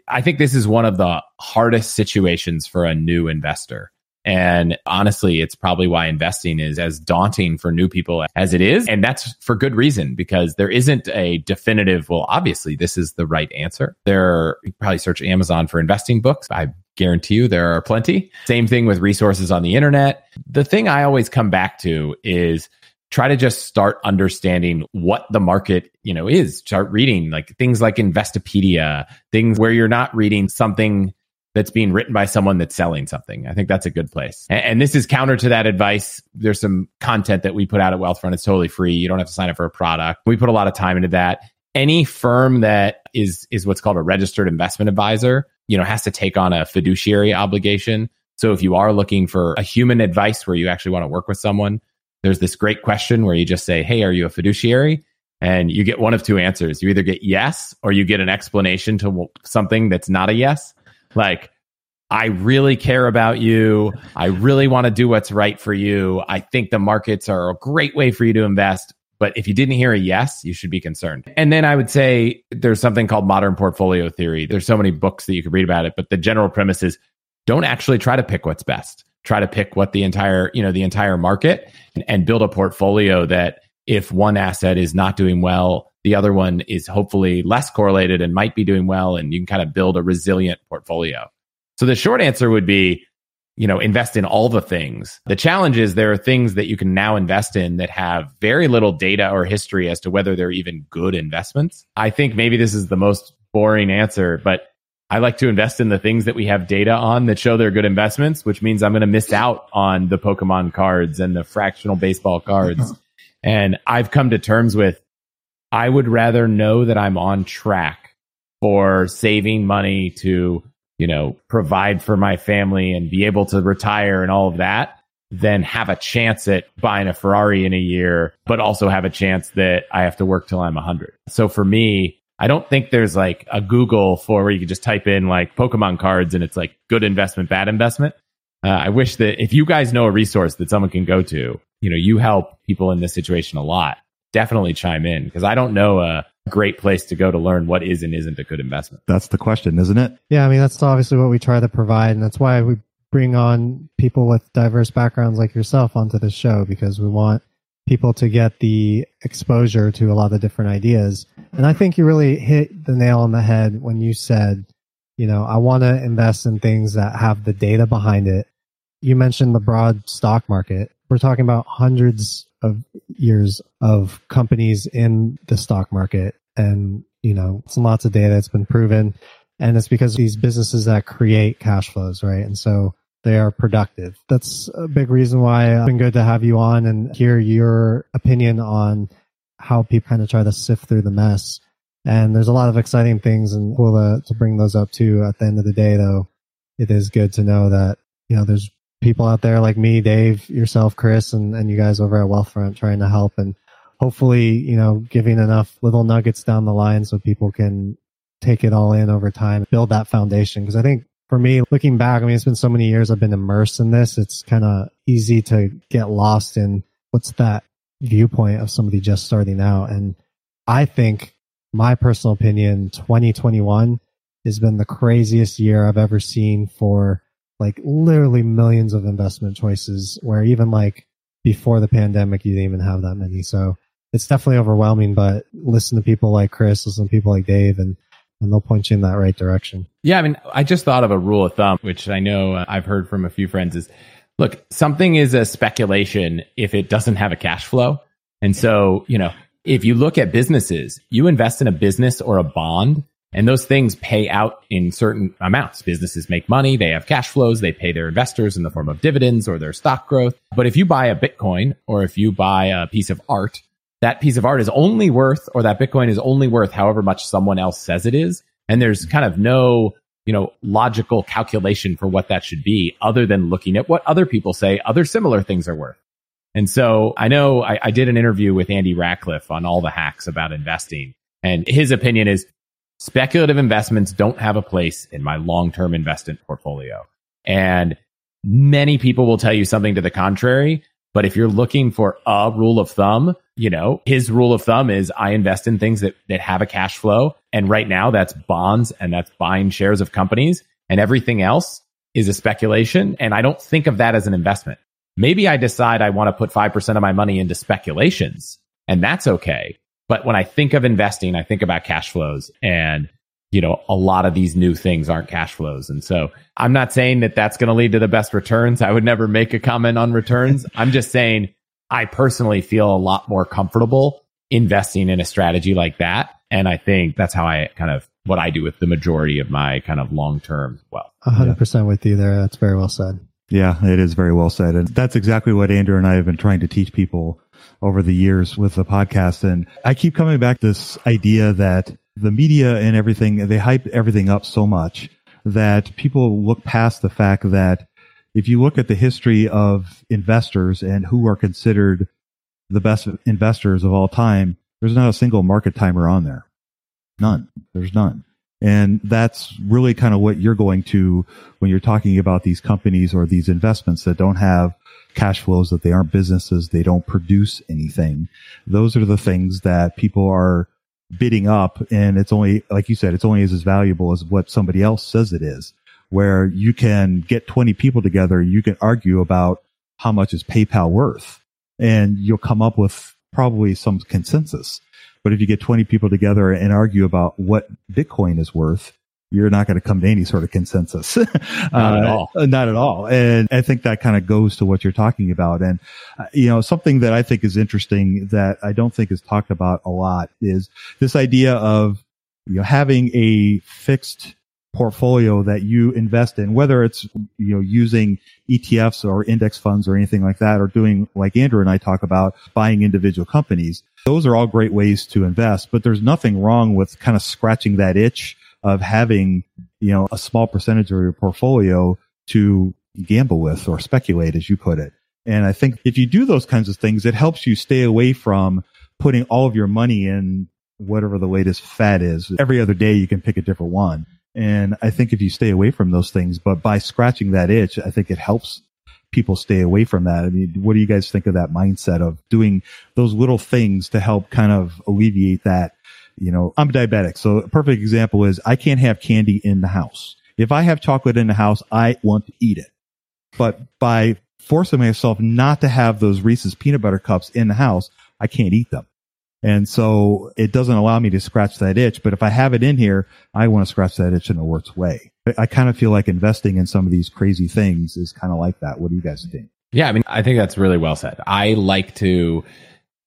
I think this is one of the hardest situations for a new investor. And honestly, it's probably why investing is as daunting for new people as it is. And that's for good reason because there isn't a definitive, well, obviously, this is the right answer. There are, you probably search Amazon for investing books. I guarantee you there are plenty. Same thing with resources on the internet. The thing I always come back to is try to just start understanding what the market, you know, is. Start reading like things like Investopedia, things where you're not reading something that's being written by someone that's selling something. I think that's a good place. And, and, this is counter to that advice. There's some content that we put out at Wealthfront. It's totally free. You don't have to sign up for a product. We put a lot of time into that. Any firm that is is what's called a registered investment advisor, you know, has to take on a fiduciary obligation. So if you are looking for a human advice where you actually want to work with someone, there's this great question where you just say, "Hey, are you a fiduciary?" And you get one of two answers. You either get yes or you get an explanation to something that's not a yes. Like, I really care about you. I really want to do what's right for you. I think the markets are a great way for you to invest. But if you didn't hear a yes, you should be concerned. And then I would say there's something called modern portfolio theory. There's so many books that you could read about it, but the general premise is don't actually try to pick what's best. Try to pick what the entire, you know, the entire market and, and build a portfolio that if one asset is not doing well, the other one is hopefully less correlated and might be doing well, and you can kind of build a resilient portfolio. So the short answer would be, you know, invest in all the things. The challenge is there are things that you can now invest in that have very little data or history as to whether they're even good investments. I think maybe this is the most boring answer, but I like to invest in the things that we have data on that show they're good investments, which means I'm going to miss out on the Pokemon cards and the fractional baseball cards. and I've come to terms with I would rather know that I'm on track for saving money to, you know, provide for my family and be able to retire and all of that than have a chance at buying a Ferrari in a year, but also have a chance that I have to work till I'm 100. So for me, I don't think there's like a Google for where you can just type in like Pokemon cards and it's like good investment, bad investment. Uh, I wish that if you guys know a resource that someone can go to, you know, you help people in this situation a lot definitely chime in because I don't know a great place to go to learn what is and isn't a good investment. That's the question, isn't it? Yeah, I mean that's obviously what we try to provide, and that's why we bring on people with diverse backgrounds like yourself onto the show because we want people to get the exposure to a lot of different ideas. And I think you really hit the nail on the head when you said, you know, I want to invest in things that have the data behind it. You mentioned the broad stock market. We're talking about hundreds of years of companies in the stock market and, you know, it's lots of data that's been proven. And it's because these businesses that create cash flows, right? And so they are productive. That's a big reason why it's been good to have you on and hear your opinion on how people kind of try to sift through the mess. And there's a lot of exciting things and cool to, to bring those up too. At the end of the day, though, it is good to know that, you know, there's people out there like me, Dave, yourself, Chris, and, and you guys over at Wealthfront trying to help and hopefully, you know, giving enough little nuggets down the line so people can take it all in over time, build that foundation. Cause I think for me, looking back, I mean, it's been so many years I've been immersed in this. It's kind of easy to get lost in what's that viewpoint of somebody just starting out. And I think my personal opinion, 2021 has been the craziest year I've ever seen for like literally millions of investment choices where even like before the pandemic, you didn't even have that many. So it's definitely overwhelming, but listen to people like Chris, listen to people like Dave and and they'll point you in that right direction. Yeah, I mean, I just thought of a rule of thumb, which I know uh, I've heard from a few friends is look, something is a speculation if it doesn't have a cash flow. And so, you know, if you look at businesses, you invest in a business or a bond and those things pay out in certain amounts. Businesses make money. They have cash flows. They pay their investors in the form of dividends or their stock growth. But if you buy a Bitcoin or if you buy a piece of art, that piece of art is only worth, or that Bitcoin is only worth however much someone else says it is. And there's kind of no, you know, logical calculation for what that should be other than looking at what other people say other similar things are worth. And so I know I, I did an interview with Andy Rachleff on all the hacks about investing. And his opinion is speculative investments don't have a place in my long-term investment portfolio. And many people will tell you something to the contrary. But if you're looking for a rule of thumb, you know, his rule of thumb is I invest in things that, that have a cash flow. And right now that's bonds and that's buying shares of companies and everything else is a speculation. And I don't think of that as an investment. Maybe I decide I want to put 5% of my money into speculations and that's okay. But when I think of investing, I think about cash flows and you know, a lot of these new things aren't cash flows. And so I'm not saying that that's going to lead to the best returns. I would never make a comment on returns. I'm just saying I personally feel a lot more comfortable investing in a strategy like that. And I think that's how I kind of what I do with the majority of my kind of long term wealth. hundred percent with you there. That's very well said. Yeah, it is very well said. And that's exactly what Andrew and I have been trying to teach people over the years with the podcast. And I keep coming back to this idea that the media and everything, they hype everything up so much that people look past the fact that if you look at the history of investors and who are considered the best investors of all time, there's not a single market timer on there. None. There's none. And that's really kind of what you're going to when you're talking about these companies or these investments that don't have cash flows, that they aren't businesses, they don't produce anything. Those are the things that people are bidding up and it's only, like you said, it's only as, as valuable as what somebody else says it is. Where you can get 20 people together, you can argue about how much is PayPal worth and you'll come up with probably some consensus. But if you get 20 people together and argue about what Bitcoin is worth, you're not going to come to any sort of consensus. not at uh, all. Not at all. And I think that kind of goes to what you're talking about. And, uh, you know, something that I think is interesting that I don't think is talked about a lot is this idea of, you know, having a fixed portfolio that you invest in, whether it's, you know, using ETFs or index funds or anything like that, or doing like Andrew and I talk about buying individual companies. Those are all great ways to invest, but there's nothing wrong with kind of scratching that itch of having, you know, a small percentage of your portfolio to gamble with or speculate, as you put it. And I think if you do those kinds of things, it helps you stay away from putting all of your money in whatever the latest fad is. Every other day you can pick a different one. And I think if you stay away from those things, but by scratching that itch, I think it helps people stay away from that. I mean, what do you guys think of that mindset of doing those little things to help kind of alleviate that? You know, I'm diabetic. So a perfect example is I can't have candy in the house. If I have chocolate in the house, I want to eat it. But by forcing myself not to have those Reese's peanut butter cups in the house, I can't eat them. And so it doesn't allow me to scratch that itch. But if I have it in here, I want to scratch that itch in a worse way. I kind of feel like investing in some of these crazy things is kind of like that. What do you guys think? Yeah, I mean, I think that's really well said. I like to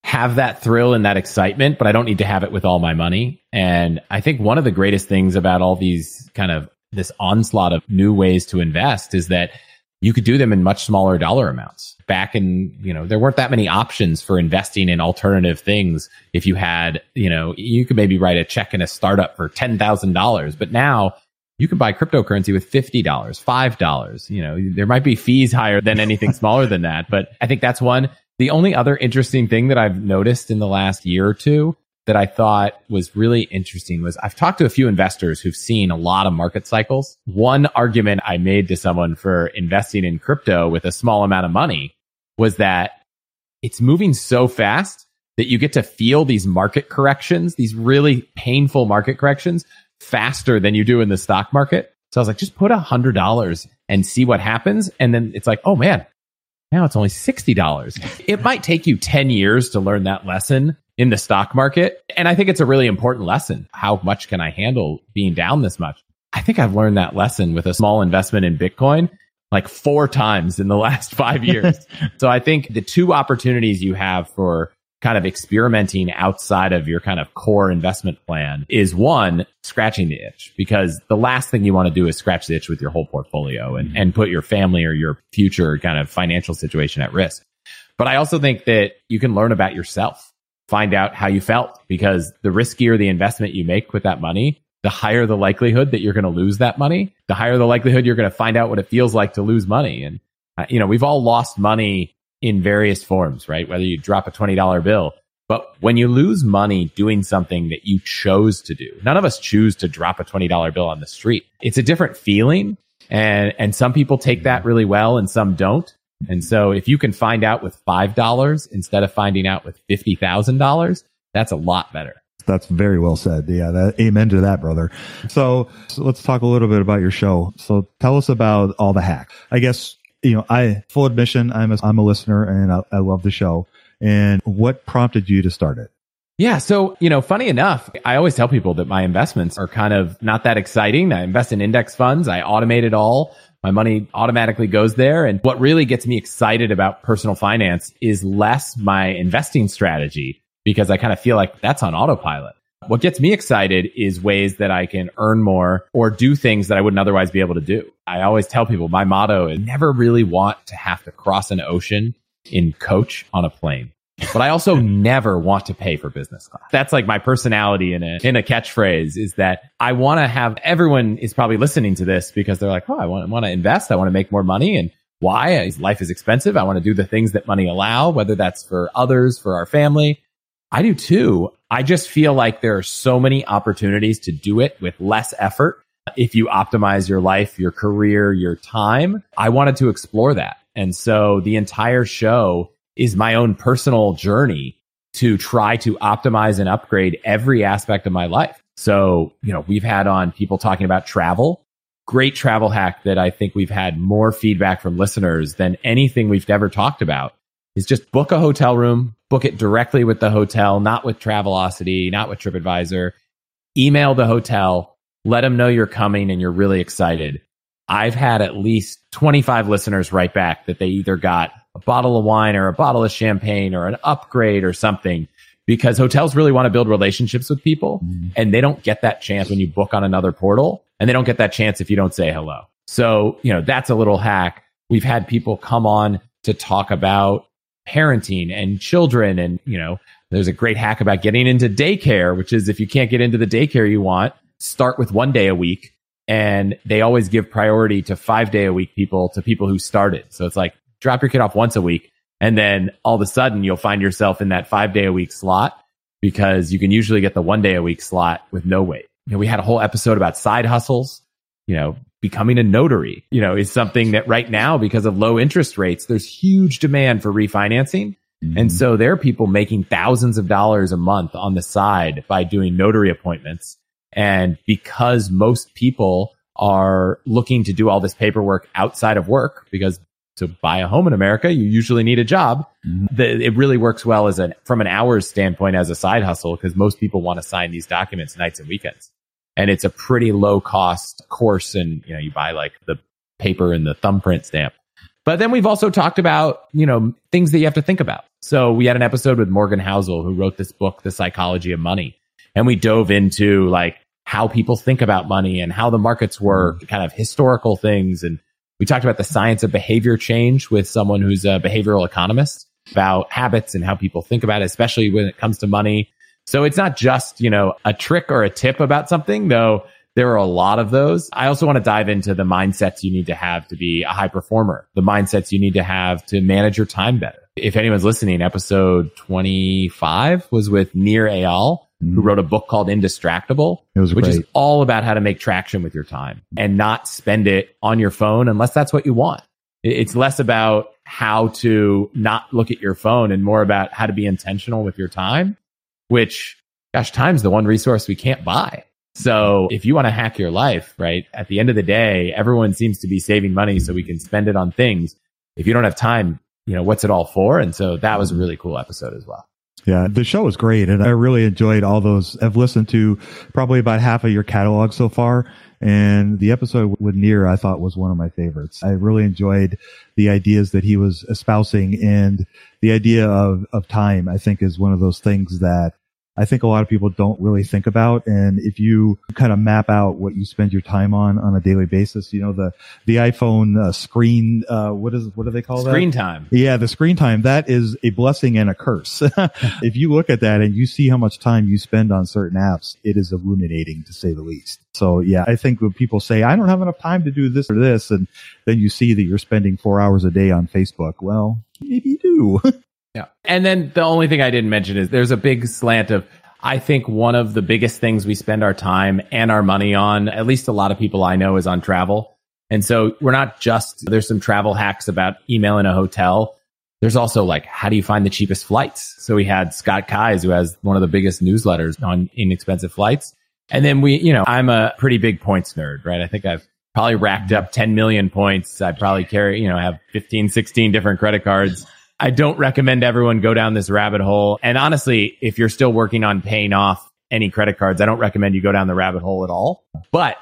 have that thrill and that excitement, but I don't need to have it with all my money. And I think one of the greatest things about all these kind of this onslaught of new ways to invest is that you could do them in much smaller dollar amounts. Back in, you know, there weren't that many options for investing in alternative things. If you had, you know, you could maybe write a check in a startup for $10,000, but now you can buy cryptocurrency with $50, $5. You know, there might be fees higher than anything smaller than that, but I think that's one. The only other interesting thing that I've noticed in the last year or two that I thought was really interesting was I've talked to a few investors who've seen a lot of market cycles. One argument I made to someone for investing in crypto with a small amount of money was that it's moving so fast that you get to feel these market corrections, these really painful market corrections faster than you do in the stock market. So I was like, just put a hundred dollars and see what happens. And then it's like, oh man, now it's only $60. It might take you 10 years to learn that lesson in the stock market. And I think it's a really important lesson. How much can I handle being down this much? I think I've learned that lesson with a small investment in Bitcoin like four times in the last five years. so I think the two opportunities you have for kind of experimenting outside of your kind of core investment plan is one, scratching the itch because the last thing you want to do is scratch the itch with your whole portfolio and, and put your family or your future kind of financial situation at risk. But I also think that you can learn about yourself find out how you felt because the riskier the investment you make with that money, the higher the likelihood that you're going to lose that money, the higher the likelihood you're going to find out what it feels like to lose money. And, uh, you know, we've all lost money in various forms, right? Whether you drop a $20 bill, but when you lose money doing something that you chose to do, none of us choose to drop a $20 bill on the street. It's a different feeling. And, and some people take that mm-hmm. really well and some don't. And so if you can find out with $5 instead of finding out with $50,000, that's a lot better. That's very well said. Yeah, that, amen to that, brother. So, so let's talk a little bit about your show. So tell us about all the hacks. I guess, you know, I, full admission, I'm a, I'm a listener and I, I love the show. And what prompted you to start it? Yeah. So, you know, funny enough, I always tell people that my investments are kind of not that exciting. I invest in index funds. I automate it all. My money automatically goes there. And what really gets me excited about personal finance is less my investing strategy because I kind of feel like that's on autopilot. What gets me excited is ways that I can earn more or do things that I wouldn't otherwise be able to do. I always tell people my motto is never really want to have to cross an ocean in coach on a plane but I also never want to pay for business class. That's like my personality in a, in a catchphrase is that I want to have everyone is probably listening to this because they're like, Oh, I want, want to invest. I want to make more money. And why? Life is expensive. I want to do the things that money allow, whether that's for others, for our family. I do too. I just feel like there are so many opportunities to do it with less effort. If you optimize your life, your career, your time, I wanted to explore that. And so the entire show is my own personal journey to try to optimize and upgrade every aspect of my life. So, you know, we've had on people talking about travel. Great travel hack that I think we've had more feedback from listeners than anything we've ever talked about is just book a hotel room, book it directly with the hotel, not with Travelocity, not with TripAdvisor. Email the hotel, let them know you're coming and you're really excited. I've had at least 25 listeners write back that they either got a bottle of wine or a bottle of champagne or an upgrade or something because hotels really want to build relationships with people mm. and they don't get that chance when you book on another portal and they don't get that chance if you don't say hello. So, you know, that's a little hack. We've had people come on to talk about parenting and children and, you know, there's a great hack about getting into daycare, which is if you can't get into the daycare you want, start with one day a week. And they always give priority to five day a week people to people who started. So it's like drop your kid off once a week. And then all of a sudden you'll find yourself in that five day a week slot because you can usually get the one day a week slot with no wait. You know, we had a whole episode about side hustles, you know, becoming a notary, you know, is something that right now, because of low interest rates, there's huge demand for refinancing. Mm-hmm. And so there are people making thousands of dollars a month on the side by doing notary appointments. And because most people are looking to do all this paperwork outside of work because to buy a home in America, you usually need a job. Mm-hmm. The, it really works well as an, from an hours standpoint as a side hustle because most people want to sign these documents nights and weekends and it's a pretty low cost course. And, you know, you buy like the paper and the thumbprint stamp. But then we've also talked about, you know, things that you have to think about. So we had an episode with Morgan Housel, who wrote this book, The Psychology of Money. And we dove into like how people think about money and how the markets work, kind of historical things. And we talked about the science of behavior change with someone who's a behavioral economist about habits and how people think about it, especially when it comes to money. So it's not just, you know, a trick or a tip about something, though there are a lot of those. I also want to dive into the mindsets you need to have to be a high performer, the mindsets you need to have to manage your time better. If anyone's listening, episode 25 was with Nir Eyal, who mm-hmm. wrote a book called Indistractable, which great. is all about how to make traction with your time and not spend it on your phone unless that's what you want. It's less about how to not look at your phone and more about how to be intentional with your time which gosh, time's the one resource we can't buy. So if you want to hack your life, right? At the end of the day, everyone seems to be saving money so we can spend it on things. If you don't have time, you know, what's it all for? And so that was a really cool episode as well. Yeah, the show was great. And I really enjoyed all those. I've listened to probably about half of your catalog so far. And the episode with Nir, I thought was one of my favorites. I really enjoyed the ideas that he was espousing and the idea of, of time, I think is one of those things that I think a lot of people don't really think about. And if you kind of map out what you spend your time on on a daily basis, you know, the, the iPhone uh, screen, uh, what is, what do they call screen that? Screen time. Yeah. The screen time. That is a blessing and a curse. if you look at that and you see how much time you spend on certain apps, it is illuminating to say the least. So yeah, I think when people say, I don't have enough time to do this or this, and then you see that you're spending four hours a day on Facebook, well, maybe you do. Yeah. And then the only thing I didn't mention is there's a big slant of, I think one of the biggest things we spend our time and our money on, at least a lot of people I know is on travel. And so we're not just, there's some travel hacks about emailing a hotel. There's also like, how do you find the cheapest flights? So we had Scott Keyes, who has one of the biggest newsletters on inexpensive flights. And then we, you know, I'm a pretty big points nerd, right? I think I've probably racked up 10 million points. I probably carry, you know, have 15, 16 different credit cards. I don't recommend everyone go down this rabbit hole. And honestly, if you're still working on paying off any credit cards, I don't recommend you go down the rabbit hole at all. But,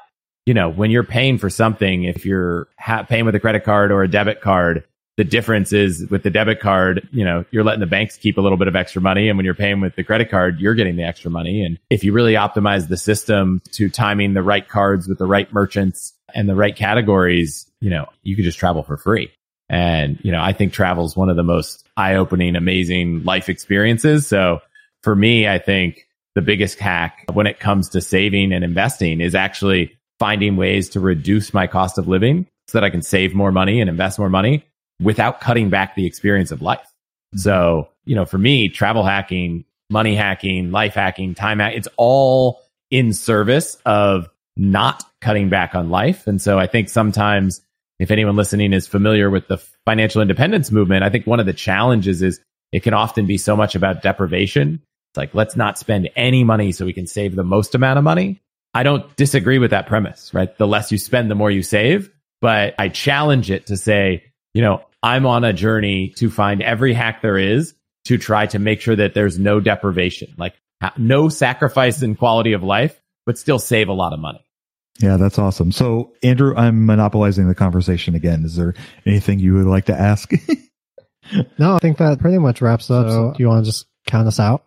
you know, when you're paying for something, if you're ha- paying with a credit card or a debit card, the difference is with the debit card, you know, you're letting the banks keep a little bit of extra money. And when you're paying with the credit card, you're getting the extra money. And if you really optimize the system to timing the right cards with the right merchants and the right categories, you know, you could just travel for free. And, you know, I think travel is one of the most eye opening, amazing life experiences. So for me, I think the biggest hack when it comes to saving and investing is actually finding ways to reduce my cost of living so that I can save more money and invest more money without cutting back the experience of life. Mm-hmm. So, you know, for me, travel hacking, money hacking, life hacking, time hack, it's all in service of not cutting back on life. And so I think sometimes if anyone listening is familiar with the financial independence movement, I think one of the challenges is it can often be so much about deprivation. It's like, let's not spend any money so we can save the most amount of money. I don't disagree with that premise, right? The less you spend, the more you save. But I challenge it to say, you know, I'm on a journey to find every hack there is to try to make sure that there's no deprivation, like no sacrifice in quality of life, but still save a lot of money. Yeah, that's awesome. So, Andrew, I'm monopolizing the conversation again. Is there anything you would like to ask? no, I think that pretty much wraps up. So, do you want to just count us out?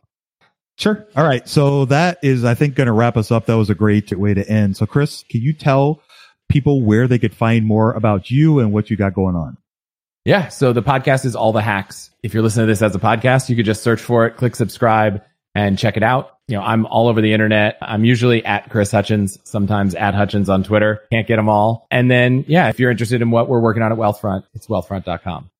Sure. All right. So that is, I think, going to wrap us up. That was a great way to end. So, Chris, can you tell people where they could find more about you and what you got going on? Yeah. So the podcast is All the Hacks. If you're listening to this as a podcast, you could just search for it, click subscribe and check it out you know, I'm all over the internet. I'm usually at Chris Hutchins, sometimes at Hutchins on Twitter. Can't get them all. And then, yeah, if you're interested in what we're working on at Wealthfront, it's wealthfront.com.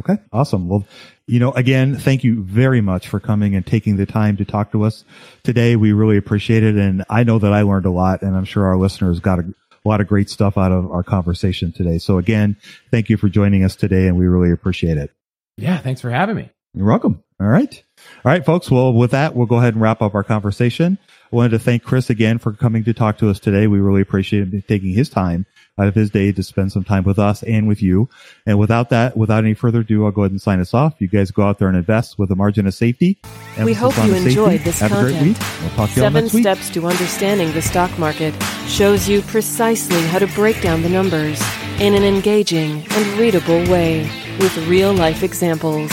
Okay. Awesome. Well, you know, again, thank you very much for coming and taking the time to talk to us today. We really appreciate it. And I know that I learned a lot and I'm sure our listeners got a a lot of great stuff out of our conversation today. So again, thank you for joining us today and we really appreciate it. Yeah. Thanks for having me. You're welcome. All right. All right, folks. Well, with that, we'll go ahead and wrap up our conversation. I wanted to thank Chris again for coming to talk to us today. We really appreciate him taking his time out of his day to spend some time with us and with you. And without that, without any further ado, I'll go ahead and sign us off. You guys go out there and invest with a margin of safety. And we hope you safety. enjoyed this Have a great content. week. We'll talk to you Seven next week. Steps to Understanding the Stock Market shows you precisely how to break down the numbers in an engaging and readable way with real life examples.